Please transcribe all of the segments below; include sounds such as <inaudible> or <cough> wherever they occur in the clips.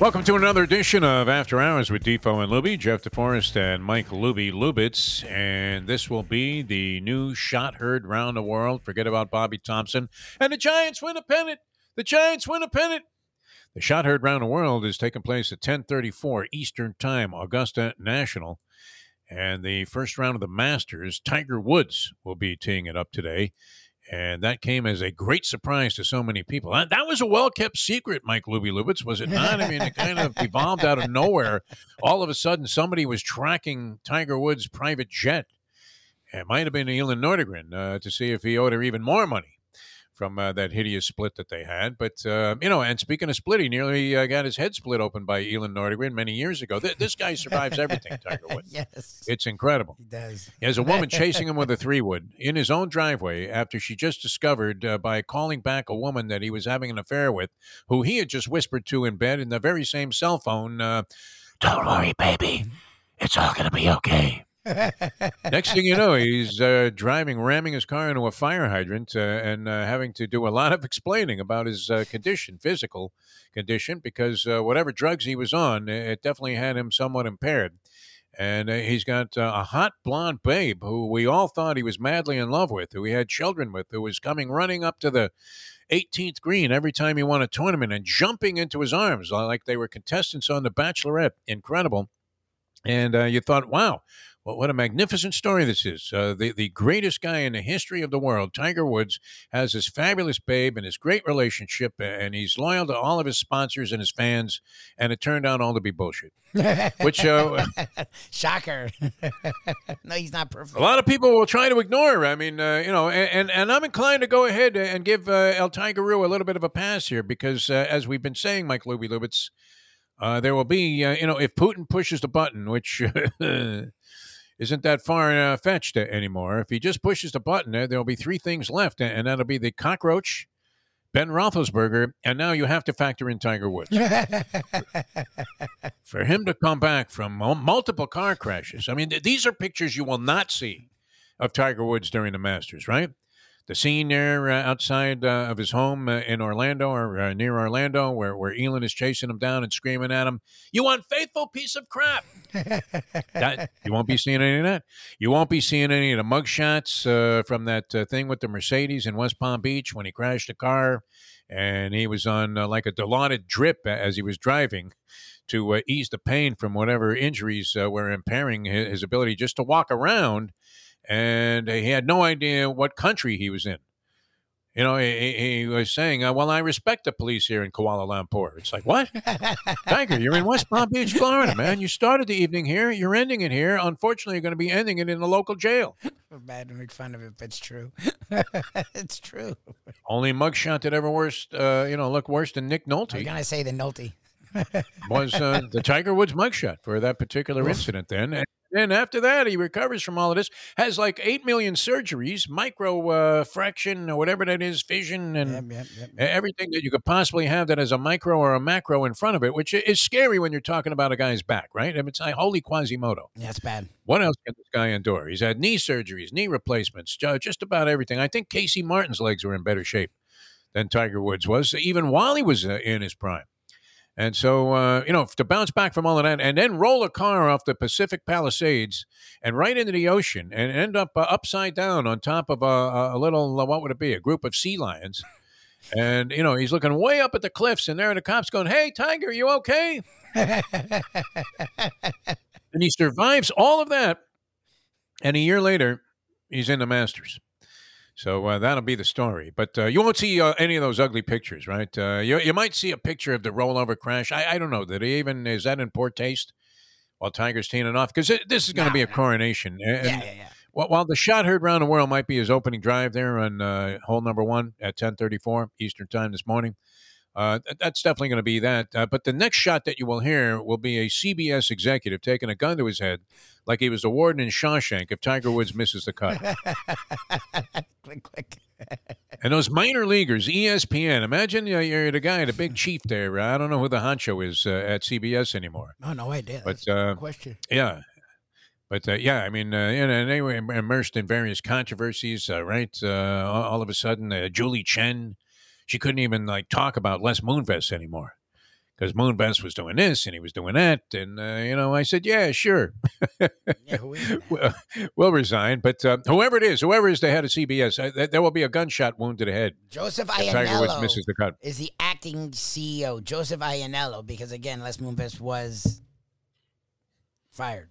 Welcome to another edition of After Hours with Defo and Luby, Jeff DeForest and Mike Luby Lubitz. And this will be the new shot heard round the world. Forget about Bobby Thomson. And the Giants win a pennant. The Giants win a pennant. The shot heard round the world is taking place at 1034 Eastern Time, Augusta National. And the first round of the Masters, Tiger Woods will be teeing it up today. And that came as a great surprise to so many people. That, that was a well kept secret, Mike Luby Lubitz, was it not? I mean, it kind of evolved out of nowhere. All of a sudden, somebody was tracking Tiger Woods' private jet. It might have been Elin Nordegren uh, to see if he owed her even more money from uh, that hideous split that they had. But, uh, you know, and speaking of split, he nearly uh, got his head split open by Elin Nordegren many years ago. Th- this guy survives everything, Tiger Woods. <laughs> yes. It's incredible. He does. He has a woman <laughs> chasing him with a three wood in his own driveway after she just discovered uh, by calling back a woman that he was having an affair with, who he had just whispered to in bed in the very same cell phone. Uh, Don't worry, baby. It's all going to be okay. Next thing you know, he's uh, driving, ramming his car into a fire hydrant, uh, and uh, having to do a lot of explaining about his uh, condition, physical condition, because uh, whatever drugs he was on, it definitely had him somewhat impaired. And uh, he's got a hot blonde babe who we all thought he was madly in love with, who he had children with, who was coming running up to the 18th green every time he won a tournament and jumping into his arms like they were contestants on The Bachelorette. Incredible. And you thought, wow, well, what a magnificent story this is. Uh, the, the greatest guy in the history of the world, Tiger Woods, has this fabulous babe and this great relationship, and he's loyal to all of his sponsors and his fans, and it turned out all to be bullshit. Which, uh, <laughs> Shocker. <laughs> no, he's not perfect. a lot of people will try to ignore. I mean, uh, you know, and, and, I'm inclined to go ahead and give uh, El Tigeru a little bit of a pass here because, uh, as we've been saying, Mike Luby Lubitz, uh, there will be, uh, you know, if Putin pushes the button, which <laughs> isn't that far uh, fetched anymore, if he just pushes the button, there will be three things left, and that'll be the cockroach, Ben Roethlisberger, and now you have to factor in Tiger Woods. <laughs> For him to come back from multiple car crashes, I mean, th- these are pictures you will not see of Tiger Woods during the Masters, right? The scene there uh, outside uh, of his home uh, in Orlando or uh, near Orlando, where, where Elin is chasing him down and screaming at him, You unfaithful piece of crap. that, you won't be seeing any of that. You won't be seeing any of the mugshots uh, from that uh, thing with the Mercedes in West Palm Beach when he crashed a car and he was on like a Dilaudid drip as he was driving to ease the pain from whatever injuries were impairing his, his ability just to walk around. And he had no idea what country he was in. You know, he, he was saying, uh, "Well, I respect the police here in Kuala Lumpur." It's like, what, <laughs> Tiger? You're in West Palm Beach, Florida, man. You started the evening here. You're ending it here. Unfortunately, you're going to be ending it in the local jail. We're <laughs> bad to make fun of it, but it's true. <laughs> it's true. Only mugshot that ever worse, uh, you know, look worse than Nick Nolte. You're gonna say the Nolte. Was uh, the Tiger Woods mugshot for that particular incident. Then, and then after that, he recovers from all of this. Has like eight million surgeries, micro uh, fraction or whatever that is, fission, and Yep, yep, yep. everything that you could possibly have that has a micro or a macro in front of it, which is scary when you're talking about a guy's back, right? I mean, it's like holy Quasimodo. Yeah, it's bad. What else can this guy endure? He's had knee surgeries, knee replacements, just about everything. I think Casey Martin's legs were in better shape than Tiger Woods was, even while he was uh, in his prime. And so, uh, you know, to bounce back from all of that and then roll a car off the Pacific Palisades and right into the ocean and end up uh, upside down on top of a, a little, uh, what would it be, a group of sea lions. And, you know, he's looking way up at the cliffs and there are the cops going, Hey, Tiger, you okay? <laughs> and he survives all of that. And a year later, he's in the Masters. So uh, that'll be the story. But uh, you won't see uh, any of those ugly pictures, right? Uh, you, you might see a picture of the rollover crash. I, I don't know. Did he even, is that in poor taste while Tiger's teeing it off? Because this is going to be a coronation. And, yeah, yeah, yeah. While while the shot heard around the world might be his opening drive there on uh, hole number one at 1034 Eastern time this morning, uh, that's definitely going to be that. Uh, but the next shot that you will hear will be a CBS executive taking a gun to his head like he was the warden in Shawshank if Tiger Woods misses the cut. <laughs> click, click. and those minor leaguers, ESPN, imagine you're, you're the guy, the big chief there. I don't know who the honcho is uh, at CBS anymore. No, no idea. But, That's a good uh, question. Yeah. But uh, yeah, I mean, uh, you know, and they were immersed in various controversies, uh, right? Uh, all, of a sudden, uh, Julie Chen, she couldn't even like talk about Les Moonves anymore because Moonves was doing this and he was doing that, and uh, you know, I said, yeah, sure, <laughs> Yeah, who is that? we'll, we'll resign. But uh, whoever it is, whoever is the head of CBS, uh, th- there will be a gunshot wound to the head Joseph Ianniello misses the cut. is the acting CEO. Joseph Ianniello, because again, Les Moonves was fired.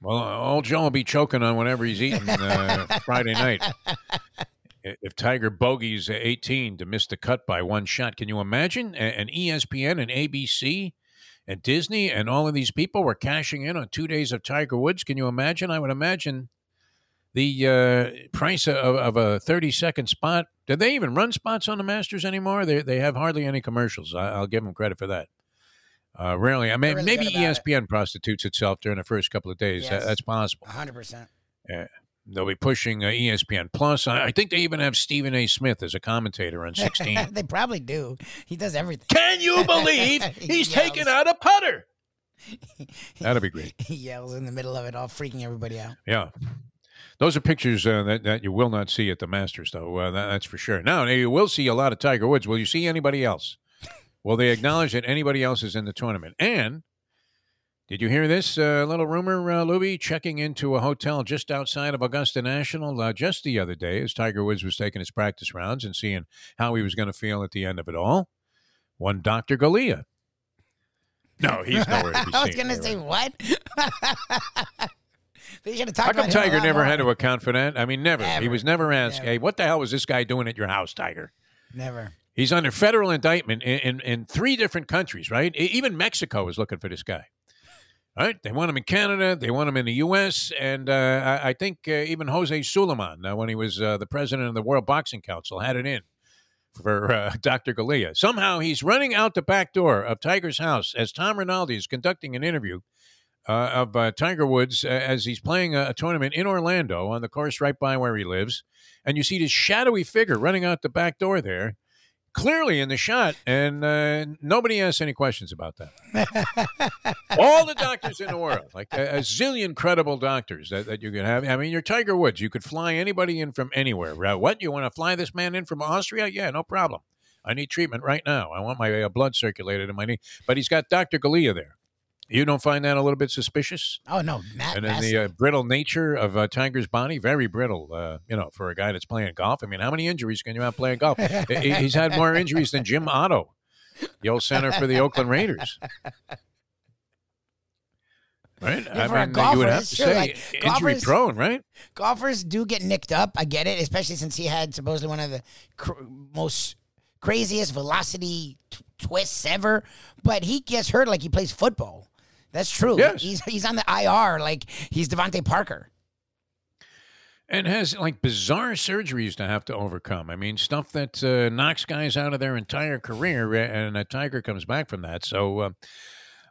Well, old Joe will be choking on whatever he's eating uh, Friday night. <laughs> If Tiger bogeys 18 to miss the cut by one shot, can you imagine? And ESPN and ABC and Disney and all of these people were cashing in on two days of Tiger Woods. Can you imagine? I would imagine the uh, price of, of a 30 second spot. Do they even run spots on the Masters anymore? They, they have hardly any commercials. I, I'll give them credit for that. Uh, rarely. I mean, really maybe E about it. ESPN prostitutes itself during the first couple of days. That- that's possible. 100%. They'll be pushing uh, ESPN Plus. I, I think they even have Stephen A. Smith as a commentator on <laughs> 16. they probably do. He does everything. Can you <laughs> believe He he's taken out a putter? <laughs> That'd be great. He yells in the middle of it, all freaking everybody out. Yeah. Those are pictures uh, that, that you will not see at the Masters, though. Uh, that, that's for sure. Now, you will see a lot of Tiger Woods. Will you see anybody else? Will they acknowledge that anybody else is in the tournament? And did you hear this uh, little rumor, uh, Luby? Checking into a hotel just outside of Augusta National uh, just the other day as Tiger Woods was taking his practice rounds and seeing how he was going to feel at the end of it all. One Dr. Galea. No, he's nowhere to be <laughs> I was going to say, what? <laughs> they should have talked How come Tiger never more. had to account for that? I mean, never. He was never asked, Never. hey, what the hell was this guy doing at your house, Tiger? Never. He's under federal indictment in, in, in three different countries, right? Even Mexico is looking for this guy. Right, they want him in Canada, they want him in the U.S., and uh, I, I think uh, even Jose Sulaiman, uh, when he was uh, the president of the World Boxing Council, had it in for uh, <laughs> Dr. Galea. Somehow he's running out the back door of Tiger's house as Tom Rinaldi is conducting an interview of Tiger Woods as he's playing a, a tournament in Orlando on the course right by where he lives. And you see this shadowy figure running out the back door there, clearly in the shot, and uh, nobody asks any questions about that. All the doctors in the world, like a, a zillion credible doctors that, that you could have. I mean, you're Tiger Woods. You could fly anybody in from anywhere. Uh, what? You want to fly this man in from Austria? Yeah, no problem. I need treatment right now. I want my uh, blood circulated in my knee. But he's got Dr. Galea there. You don't find that a little bit suspicious? Oh, no. Matt, And then the uh, brittle nature of uh, Tiger's body, very brittle, uh, you know, for a guy that's playing golf. I mean, how many injuries can you have playing golf? He- he- <laughs> He's had more injuries than Jim Otto, the old center for the Oakland Raiders. Right? Yeah, I mean, you would golfer, have to true, say like, injury golfers- prone, right? golfers do get nicked up. I get it, especially since he had supposedly one of the cr- most craziest velocity t- twists ever. But he gets hurt like he plays football. That's true. Yes. He's he's on the IR like he's DeVante Parker. and has like bizarre surgeries to have to overcome. I mean, stuff that uh, knocks guys out of their entire career, uh, and a Tiger comes back from that. So, uh,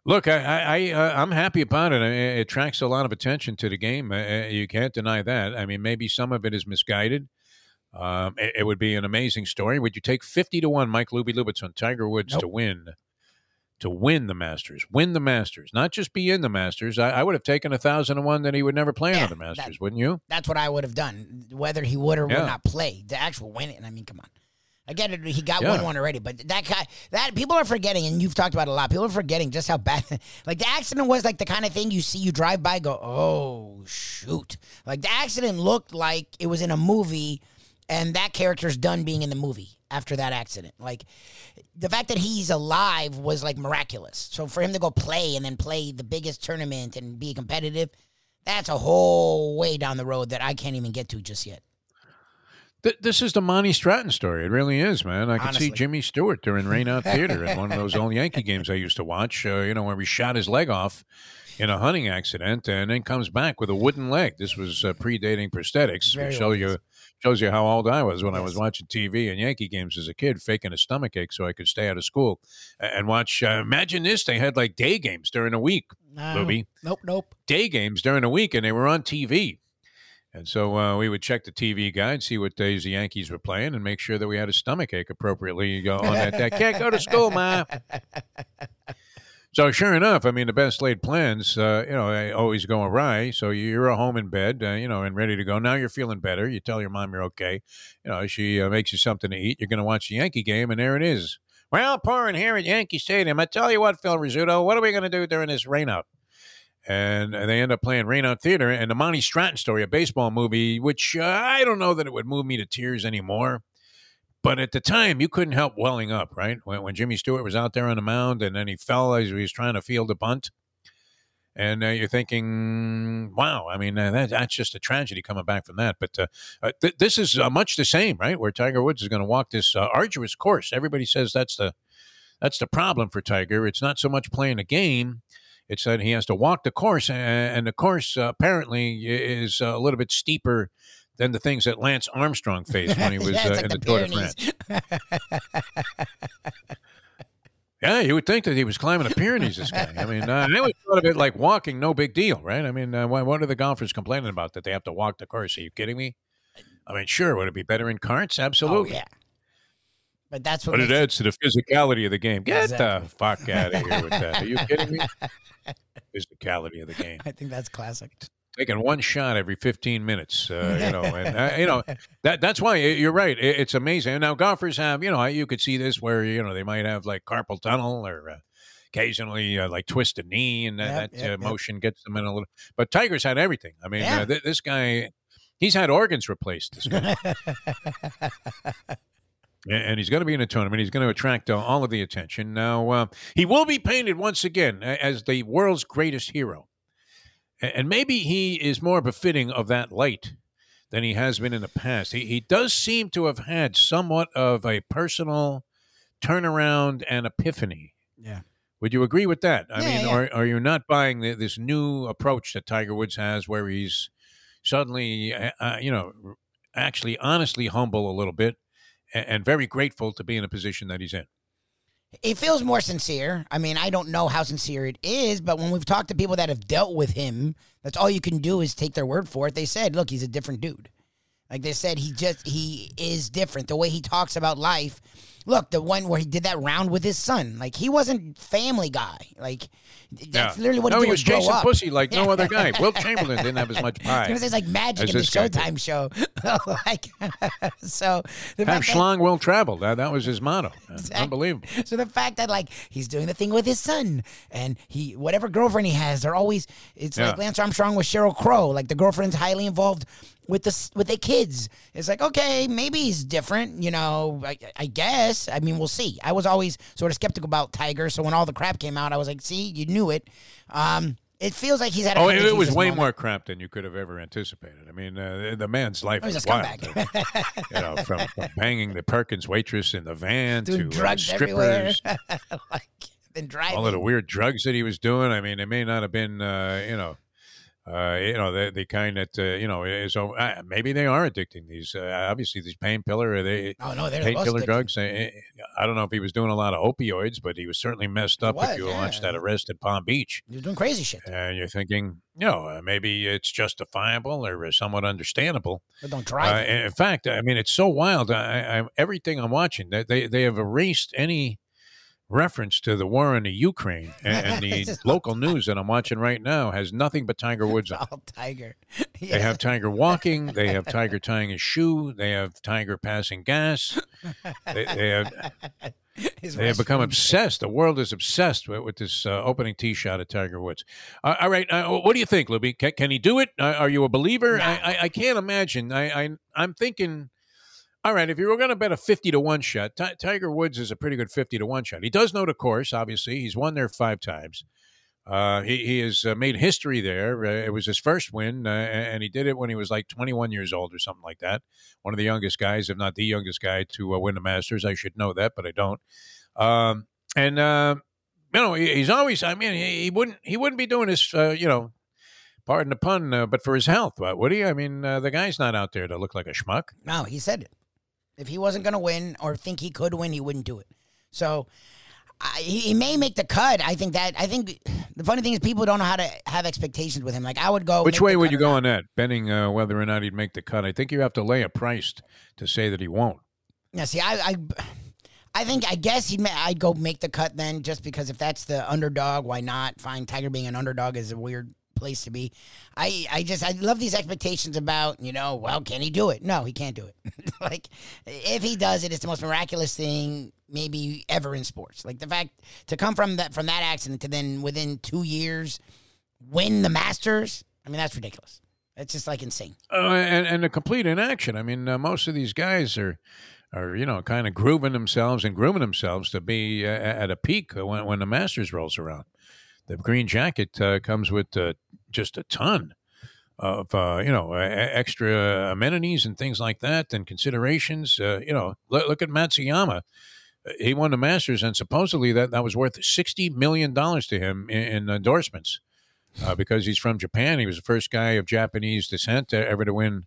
look, I, I, I uh, I'm happy about it. It attracts a lot of attention to the game. Uh, uh, you can't deny that. I mean, maybe some of it is misguided. Um, it, it would be an amazing story. Would you take fifty to one, Mike Luby Lubitz on Tiger Woods Nope. to win? To win the Masters, win the Masters, not just be in the Masters. I, I would have taken a thousand to one that he would never play Yeah, another that- Masters, wouldn't you? That's what I would have done, whether he would or Yeah. would not play. The actual winning. I mean, come on. I get it. He got Yeah. one one already, but that guy, that people are forgetting, and you've talked about it a lot. People are forgetting just how bad. <laughs> Like the accident was like the kind of thing you see, you drive by, go, oh shoot! Like the accident looked like it was in a movie, and that character's done being in the movie after that accident. Like the fact that he's alive was like miraculous. So for him to go play and then play the biggest tournament and be competitive, that's a whole way down the road that I can't even get to just yet. Th- this is the Monty Stratton story. It really is, man. I could see Jimmy Stewart during Rain Out <laughs> Theater in one of those old Yankee games I used to watch. Uh, you know, where he shot his leg off in a hunting accident and then comes back with a wooden leg. This was uh, predating prosthetics, Very which show you. Shows you how old I was when I was watching TV and Yankee games as a kid, faking a stomach ache so I could stay out of school and watch. Uh, imagine this: they had like day games during the week, No. Nope, nope. day games during the week, and they were on TV. And so uh, we would check the TV guide, see what days the Yankees were playing, and make sure that we had a stomach ache appropriately You go on that day. Can't go to school, ma. <laughs> So sure enough, I mean, the best laid plans, uh, you know, always go awry. So you're at home in bed, uh, you know, and ready to go. Now you're feeling better. You tell your mom you're okay. You know, she uh, makes you something to eat. You're going to watch the Yankee game, and there it is. Well, pouring here at Yankee Stadium. I tell you what, Phil Rizzuto, what are we going to do during this rainout? and they end up playing Rainout Theater and the Monty Stratton story, a baseball movie, which uh, I don't know that it would move me to tears anymore. But at the time, you couldn't help welling up, right? When, when Jimmy Stewart was out there on the mound and then he fell as he was trying to field a bunt. And uh, you're thinking, wow, I mean, uh, that, that's just a tragedy coming back from that. But uh, uh, th- this is uh, much the same, right? Where Tiger Woods is going to walk this uh, arduous course. Everybody says that's the that's the problem for Tiger. It's not so much playing a game; it's that he has to walk the course, a- and the course apparently is a little bit steeper than the things that Lance Armstrong faced when he <laughs> was Yeah, uh, it's in the the Tour de France. Yeah, you would think that he was climbing the Pyrenees. This guy. I mean, uh, I always thought of it like walking, no big deal, right? I mean, uh, what, what are the golfers complaining about that they have to walk the course? Are you kidding me? I mean, sure, would it be better in carts? Oh, Absolutely. yeah. But that's what But it adds to the physicality of the game. Get Exactly. the fuck out of here with that. Are you kidding me? <laughs> physicality of the game. I think that's classic. Taking one shot every 15 minutes, uh, you know, and uh, you know <laughs> that that's why you're right. It- It's amazing. Now golfers have, you know, you could see this where you know they might have like carpal tunnel or uh, occasionally uh, like twist a knee, and that, Yep, that yep, uh, yep. motion gets them in a little. But Tiger's had everything. I mean, Yeah. uh, th- this guy, he's had organs replaced. This guy. <laughs> And- he's going to be in a tournament. He's going to attract all of the attention. Now, uh, he will be painted once again as the world's greatest hero. And maybe he is more befitting of that light than he has been in the past. He, he does seem to have had somewhat of a personal turnaround and epiphany. Yeah. Would you agree with that? I Yeah, mean, yeah. Are, are you not buying the, this new approach that Tiger Woods has where he's suddenly, uh, uh, you know, actually honestly humble a little bit and, and very grateful to be in a position that he's in? It feels more sincere. I mean, I don't know how sincere it is, but when we've talked to people that have dealt with him, that's all you can do is take their word for it. They said, look, he's a different dude. Like they said, he just he is different. The way he talks about life. Look, the one where he did that round with his son, like he wasn't Family Guy. Like that's literally what no, he he was chasing up. pussy like no other guy. <laughs> Wilt Chamberlain didn't have as much was pie. gonna it's like magic in the. Showtime show. <laughs> like, <laughs> so the Have schlong will travel. That that was his motto. Exactly. Unbelievable. So the fact that like he's doing the thing with his son and he whatever girlfriend he has, they're always it's like Lance Armstrong with Sheryl Crow. Like the girlfriend's highly involved with the with the kids. It's like okay, maybe he's different. You know, I, I guess. I mean, we'll see. I was always sort of skeptical about Tiger, so when all the crap came out, I was like, see, you knew it. Um, it feels like he's had. A Oh, it, was way moment. more crap than you could have ever anticipated. I mean, uh, the, man's life was wild. <laughs> you know, from, from banging the Perkins waitress in the van Doing to uh, strippers, <laughs> like all of the weird drugs that he was doing. I mean, it may not have been, uh, you know, uh, you know, the, the kind that uh, you know is oh, uh, maybe they are addicting. These uh, obviously these painkiller, or they oh no, they're the most painkiller drugs. I, I don't know if he was doing a lot of opioids, but he was certainly messed up. was, if you yeah. that arrest at Palm Beach, You're doing crazy shit, and you're thinking, you know, uh, maybe it's justifiable or somewhat understandable. but don't Uh, drive. in fact, I mean, it's so wild. I, I, everything I'm watching, they they have erased any reference to the war in the Ukraine, and, and the <laughs> local news that I'm watching right now has nothing but Tiger Woods on. <laughs> all Tiger. They have Tiger walking. They have Tiger <laughs> tying his shoe. They have Tiger passing gas. They, they have His they have become obsessed. The world is obsessed with, with this uh, opening tee shot of Tiger Woods. Uh, all right, uh, what do you think, Libby? Can, can he do it? Uh, are you a believer? I, I, I can't imagine. I, I I'm thinking. All right, if you were going to bet a fifty to one shot, Ti- Tiger Woods is a pretty good fifty to one shot. He does know the course. Obviously, he's won there five times. Uh, he, he has uh, made history there. Uh, it was his first win, uh, and he did it when he was like 21 years old or something like that. One of the youngest guys, if not the youngest guy, to uh, win the Masters. I should know that, but I don't. Um, and uh, you know, he, he's always. I mean, he, he wouldn't. He wouldn't be doing this. you know, pardon the pun, but for his health, would he? I mean, the guy's not out there to look like a schmuck. No, he said it. If he wasn't going to win or think he could win, he wouldn't do it. So I, he may make the cut. I think that I think the funny thing is people don't know how to have expectations with him. Like I would go. Which way would you go on that? Betting uh, whether or not he'd make the cut. I think you have to lay a price to say that he won't. Yeah. See, I, I, I think I guess he'd. I'd go make the cut then, just because if that's the underdog, why not? Fine, Tiger being an underdog is a weird place to be. I, I just I love these expectations about you know well can he do it? No, he can't do it. <laughs> like if he does it, it's the most miraculous thing maybe ever in sports. Like the fact to come from that from that accident to then within two years win the Masters. I mean that's ridiculous. It's just like insane. Uh, and and a complete inaction. I mean uh, most of these guys are are you know kind of grooving themselves and grooming themselves to be uh, at a peak when when the Masters rolls around the green jacket uh, comes with uh, just a ton of uh, you know extra amenities and things like that and considerations. Uh, you know, look, look, at Matsuyama. He won the Masters, and supposedly that, that was worth sixty million dollars to him in, in endorsements uh, because he's from Japan. He was the first guy of Japanese descent ever to win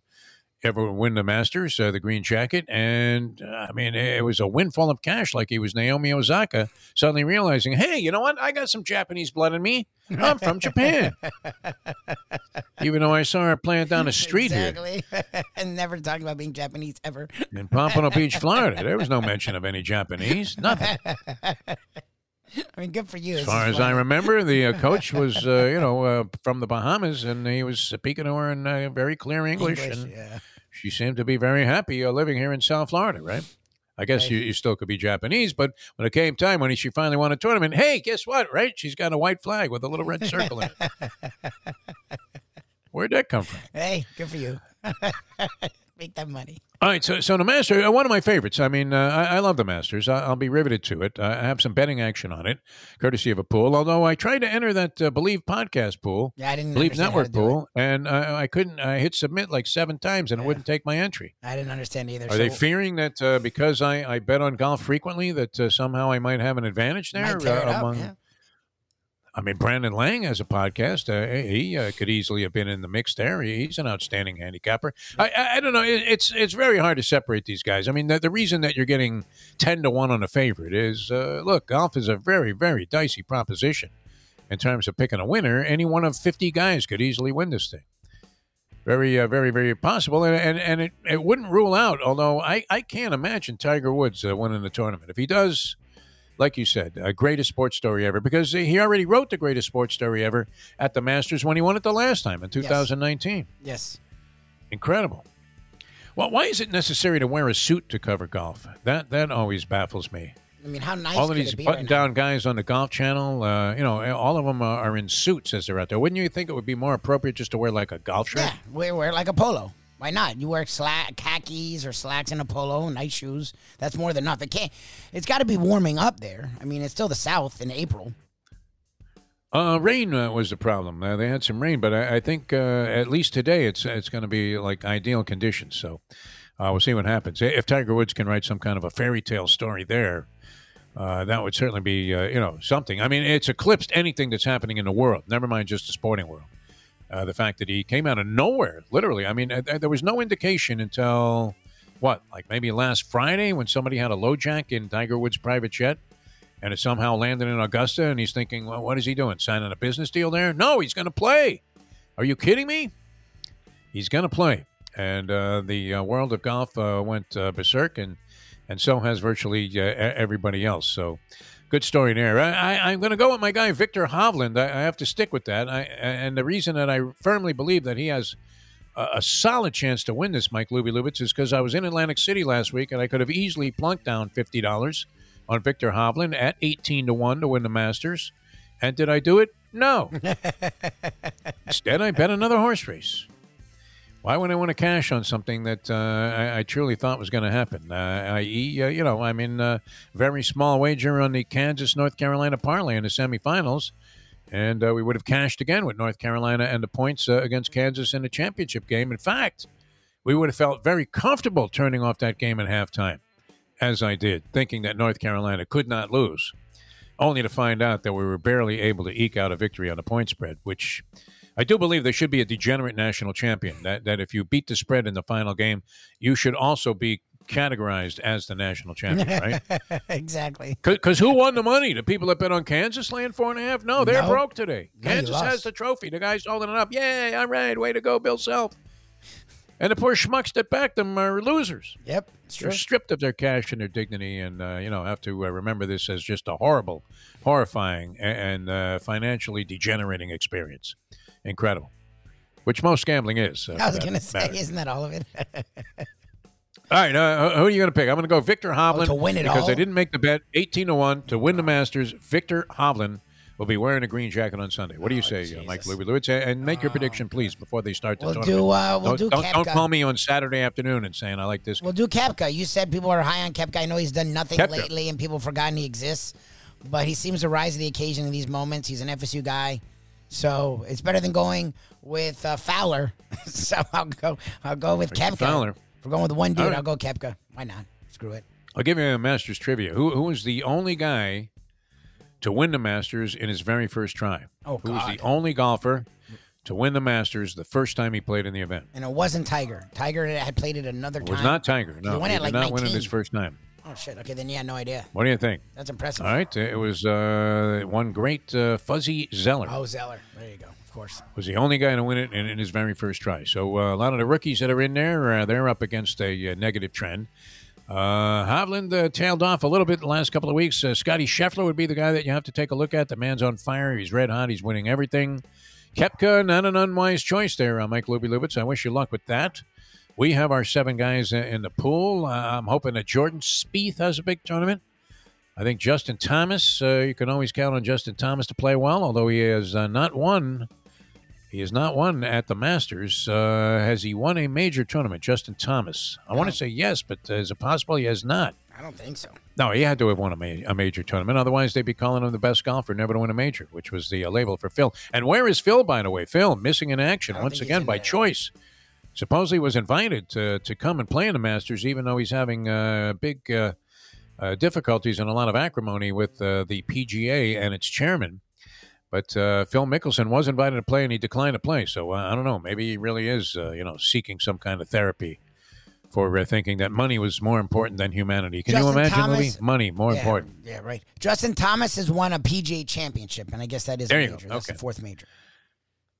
ever win the Masters, uh, the green jacket. And uh, I mean, it was a windfall of cash, like he was Naomi Osaka, suddenly realizing, hey, you know what? I got some Japanese blood in me. I'm from Japan. <laughs> Even though I saw her playing down the street exactly. here. <laughs> and never talking about being Japanese ever. In Pompano Beach, Florida, there was no <laughs> mention of any Japanese, nothing. <laughs> I mean, good for you. As far as I remember, the uh, <laughs> coach was, uh, you know, uh, from the Bahamas, and he was speaking to her in uh, very clear English, English and yeah. she seemed to be very happy uh, living here in South Florida, right? I guess right. you, you still could be Japanese, but when it came time when she finally won a tournament, hey, guess what? Right? She's got a white flag with a little red circle in it. <laughs> Where'd that come from? Hey, good for you. Make that money. All right, so so the Masters, uh, one of my favorites. I mean, uh, I, I, love the Masters. I, will be riveted to it. I have some betting action on it, courtesy of a pool. Although I tried to enter that uh, Believe podcast pool, yeah, I didn't Believe Network pool, and I couldn't. I hit submit like seven times, and yeah. it wouldn't take my entry. I didn't understand either. Are so they fearing that uh, because I, I bet on golf frequently that uh, somehow I might have an advantage there among? Yeah. I mean, Brandon Lang has a podcast. Uh, he uh, could easily have been in the mix there. He's an outstanding handicapper. I, I, I don't know. it's it's very hard to separate these guys. I mean, the, the reason that you're getting ten to one on a favorite is uh, look, golf is a very very dicey proposition in terms of picking a winner. Any one of fifty guys could easily win this thing. Very, uh, very, very possible, and and, and it, it wouldn't rule out. Although I, I can't imagine Tiger Woods uh, winning the tournament. If he does, like you said, a greatest sports story ever because he already wrote the greatest sports story ever at the Masters when he won it the last time in 2019. Yes. yes. Incredible. Well, why is it necessary to wear a suit to cover golf? That that always baffles me. I mean, how nice all of these button-down right guys on the Golf Channel, uh, you know, all of them are, are in suits as they're out there. Wouldn't you think it would be more appropriate just to wear like a golf shirt? Yeah, wear, wear like a polo. Why not? You wear slack, khakis or slacks and a polo, nice shoes. That's more than enough. It can't. It's got to be warming up there. I mean, it's still the South in April. Uh, rain uh, was the problem. Uh, they had some rain, but I, I think uh, at least today it's it's going to be like ideal conditions. So uh, we'll see what happens. If Tiger Woods can write some kind of a fairy tale story there, uh, that would certainly be you know something. I mean, it's eclipsed anything that's happening in the world. Never mind just the sporting world. Uh, the fact that he came out of nowhere, literally. I mean, uh, there was no indication until what, like maybe last Friday when somebody had a low jack in Tiger Woods' private jet and it somehow landed in Augusta and he's thinking, well, what is he doing? Signing a business deal there? No, he's going to play. Are you kidding me? He's going to play. And uh, the uh, world of golf uh, went berserk, and, and so has virtually everybody else. So, Good story there. I, am going to go with my guy Viktor Hovland. I, I have to stick with that. I, and the reason that I firmly believe that he has a, a solid chance to win this, Mike Luby Lubitz, is because I was in Atlantic City last week and I could have easily plunked down fifty dollars on Viktor Hovland at eighteen to one to win the Masters. And did I do it? No. <laughs> Instead, I bet another horse race. Why would I want to cash on something that uh, I, I, truly thought was going to happen? Uh, i.e., uh, you know, I'm in a very small wager on the Kansas North Carolina parlay in the semifinals, and uh, we would have cashed again with North Carolina and the points uh, against Kansas in the championship game. In fact, we would have felt very comfortable turning off that game at halftime, as I did, thinking that North Carolina could not lose, only to find out that we were barely able to eke out a victory on the point spread, which I do believe there should be a degenerate national champion. That, that if you beat the spread in the final game, you should also be categorized as the national champion, right? <laughs> exactly. Because who won the money? The people that bet on Kansas laying four and a half? No, they're No. broke today. No, Kansas has the trophy. The guy's holding it up. Yay, all right, way to go, Bill Self. And the poor schmucks that backed them are losers. Yep, it's true. They're stripped of their cash and their dignity, and uh, you know have to uh, remember this as just a horrible, horrifying, and uh, financially degenerating experience. Incredible, which most gambling is. uh, I was gonna say, matter. isn't that all of it? <laughs> All right, uh, who are you going to pick? I'm going to go Viktor Hovland Oh, to win it because all? I didn't make the bet. 18 to one to win the Masters. Viktor Hovland will be wearing a green jacket on Sunday. What do you say, uh, Mike. Louis Lewis? And make your prediction, please, before they start the We'll tournament. do. Uh, we'll don't, do. don't, don't call me on Saturday afternoon and saying I like this. We'll do Koepka. You said people are high on Koepka. I know he's done nothing Koepka. lately, and people have forgotten he exists. But he seems to rise to the occasion in these moments. He's an FSU guy, so it's better than going with uh, Fowler. <laughs> so I'll go. I'll go with Koepka. Fowler. If we're going with one dude, All right. I'll go Koepka. Why not? Screw it. I'll give you a Masters trivia. Who who was the only guy to win the Masters in his very first try? Oh, Who was the only golfer to win the Masters the first time he played in the event? And it wasn't Tiger. Tiger had played it another time. It was not Tiger. No, He won he did like not win it his first time. Oh shit. Okay, then yeah, no idea. What do you think? That's impressive. All right, it was uh, one great uh, Fuzzy Zoeller. Oh Zoeller. There you go. Of course. was the only guy to win it in, in his very first try. So uh, a lot of the rookies that are in there, uh, they're up against a uh, negative trend. Uh, Hovland uh, tailed off a little bit the last couple of weeks. Uh, Scotty Scheffler would be the guy that you have to take a look at. The man's on fire. He's red hot. He's winning everything. Koepka, not an unwise choice there, uh, Mike Luby Lubitz. I wish you luck with that. We have our seven guys in the pool. Uh, I'm hoping that Jordan Spieth has a big tournament. I think Justin Thomas, uh, you can always count on Justin Thomas to play well, although he has uh, not won. He has not won at the Masters. Uh, has he won a major tournament, Justin Thomas? I want to say yes, but uh, is it possible he has not? I don't think so. No, he had to have won a, ma- a major tournament. Otherwise, they'd be calling him the best golfer never to win a major, which was the uh, label for Phil. And where is Phil, by the way? Phil missing in action once again by there. choice. Supposedly was invited to, to come and play in the Masters, even though he's having uh, big uh, uh, difficulties and a lot of acrimony with uh, the PGA and its chairman. But uh, Phil Mickelson was invited to play, and he declined to play. So uh, I don't know. Maybe he really is, uh, you know, seeking some kind of therapy for uh, thinking that money was more important than humanity. Can you imagine, Thomas- Money more yeah, important. Yeah, right. Justin Thomas has won a PGA championship, and I guess that is There a you go. major. That's the Okay. fourth major.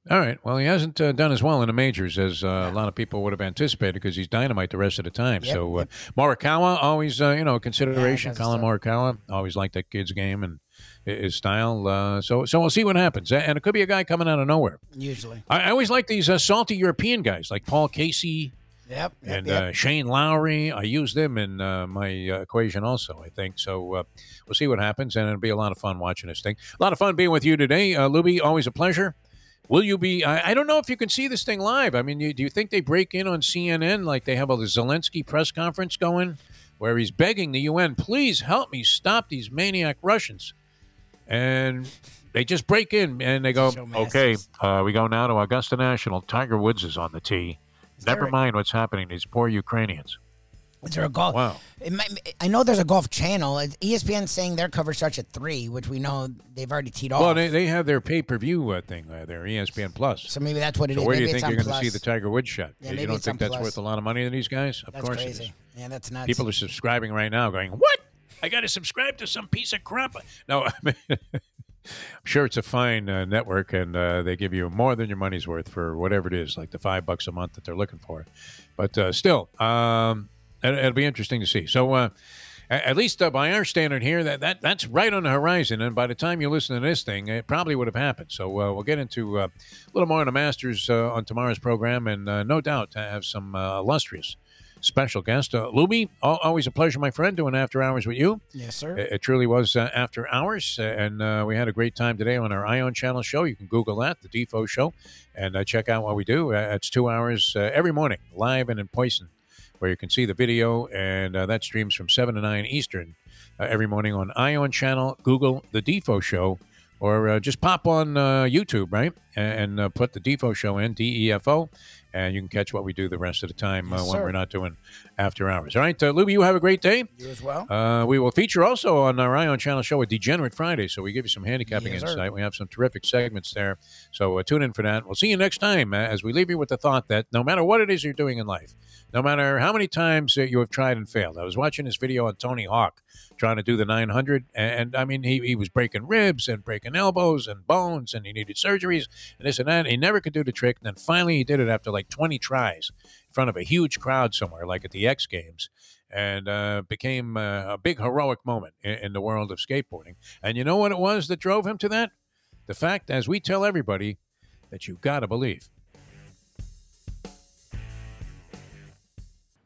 All right. Well, he hasn't uh, done as well in the majors as uh, a lot of people would have anticipated because he's dynamite the rest of the time. Yep, so uh, Morikawa always, uh, you know, consideration. Yeah, Collin. Morikawa always liked that kid's game and his style. Uh, so, so we'll see what happens. And it could be a guy coming out of nowhere. Usually. I, I always like these uh, salty European guys like Paul Casey Yep. yep, and yep. uh, Shane Lowry. I use them in uh, my uh, equation also, I think. So uh, we'll see what happens, and it'll be a lot of fun watching this thing. A lot of fun being with you today. Uh, Luby, always a pleasure. Will you be? I, I don't know if you can see this thing live. I mean, you, do you think they break in on CNN like they have a Zelensky press conference going where he's begging the UN, please help me stop these maniac Russians? And they just break in and they go, So okay, uh, we go now to Augusta National. Tiger Woods is on the tee. Never mind what's happening to these poor Ukrainians. Is there a golf? Wow. It might, I know there's a golf channel. It- ESPN saying their coverage starts at three, which we know they've already teed off. Well, they, they have their pay per view uh, thing, uh, their ESPN Plus. so maybe that's what it is. So where do you think you're going to see the Tiger Woods shot? Yeah, you maybe don't think that's Plus. worth a lot of money to these guys? Of That's course it crazy. is. Yeah, that's nuts. People are subscribing right now, going, "What? I got to subscribe to some piece of crap." No, I <laughs> mean, I'm sure it's a fine uh, network, and uh, they give you more than your money's worth for whatever it is, like the five bucks a month that they're looking for. But uh, still, um, it, it'll be interesting to see. So. Uh, at least uh, by our standard here, that, that that's right on the horizon. And by the time you listen to this thing, it probably would have happened. So uh, we'll get into uh, a little more on the Masters uh, on tomorrow's program, and uh, no doubt have some uh, illustrious special guest. Uh, Luby, always a pleasure, my friend, doing after hours with you. yes, sir. It, it truly was uh, after hours, and uh, we had a great time today on our Ion Channel show. You can Google that, the Defo Show, and uh, check out what we do. Uh, it's two hours uh, every morning, live and in person, where you can see the video, and uh, that streams from 7 to 9 Eastern uh, every morning on Ion Channel. Google the Defo Show or uh, just pop on uh, YouTube, right, and, uh, put the Defo Show in D E F O, and you can catch what we do the rest of the time uh, when sir. we're not doing after hours. All right, uh, Luby, you have a great day. You as well. Uh, we will feature also on our Ion Channel show a Degenerate Friday, so we give you some handicapping Yes, sir. insight. We have some terrific segments there, so uh, tune in for that. We'll see you next time uh, as we leave you with the thought that no matter what it is you're doing in life, no matter how many times uh, you have tried and failed. I was watching this video on Tony Hawk trying to do the 900, and, I mean he, he was breaking ribs and breaking elbows and bones, and he needed surgeries and this and that. He never could do the trick, and then finally he did it after like 20 tries in front of a huge crowd somewhere, like at the X Games and uh, became uh, a big heroic moment in, in the world of skateboarding. And you know what it was that drove him to that? The fact, as we tell everybody, that you've got to believe.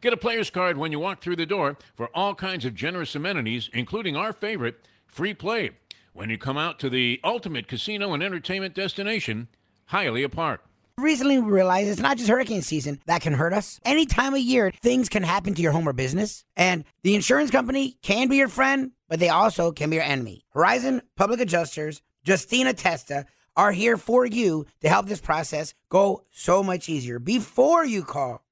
Get a player's card when you walk through the door for all kinds of generous amenities, including our favorite, free play, when you come out to the ultimate casino and entertainment destination, Hialeah Park. Recently, we realized it's not just hurricane season that can hurt us. Any time of year, things can happen to your home or business. And the insurance company can be your friend, but they also can be your enemy. Horizon Public Adjusters, Justina Testa, are here for you to help this process go so much easier. Before you call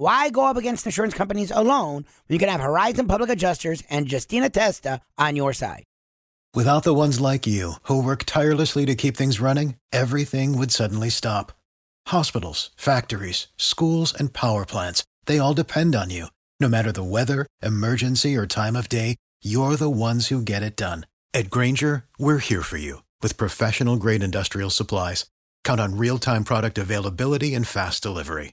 Why go up against insurance companies alone when you can have Horizon Public Adjusters and Justina Testa on your side? Without the ones like you, who work tirelessly to keep things running, everything would suddenly stop. Hospitals, factories, schools, and power plants, they all depend on you. No matter the weather, emergency, or time of day, you're the ones who get it done. At Grainger, we're here for you with professional grade industrial supplies. Count on real time product availability and fast delivery.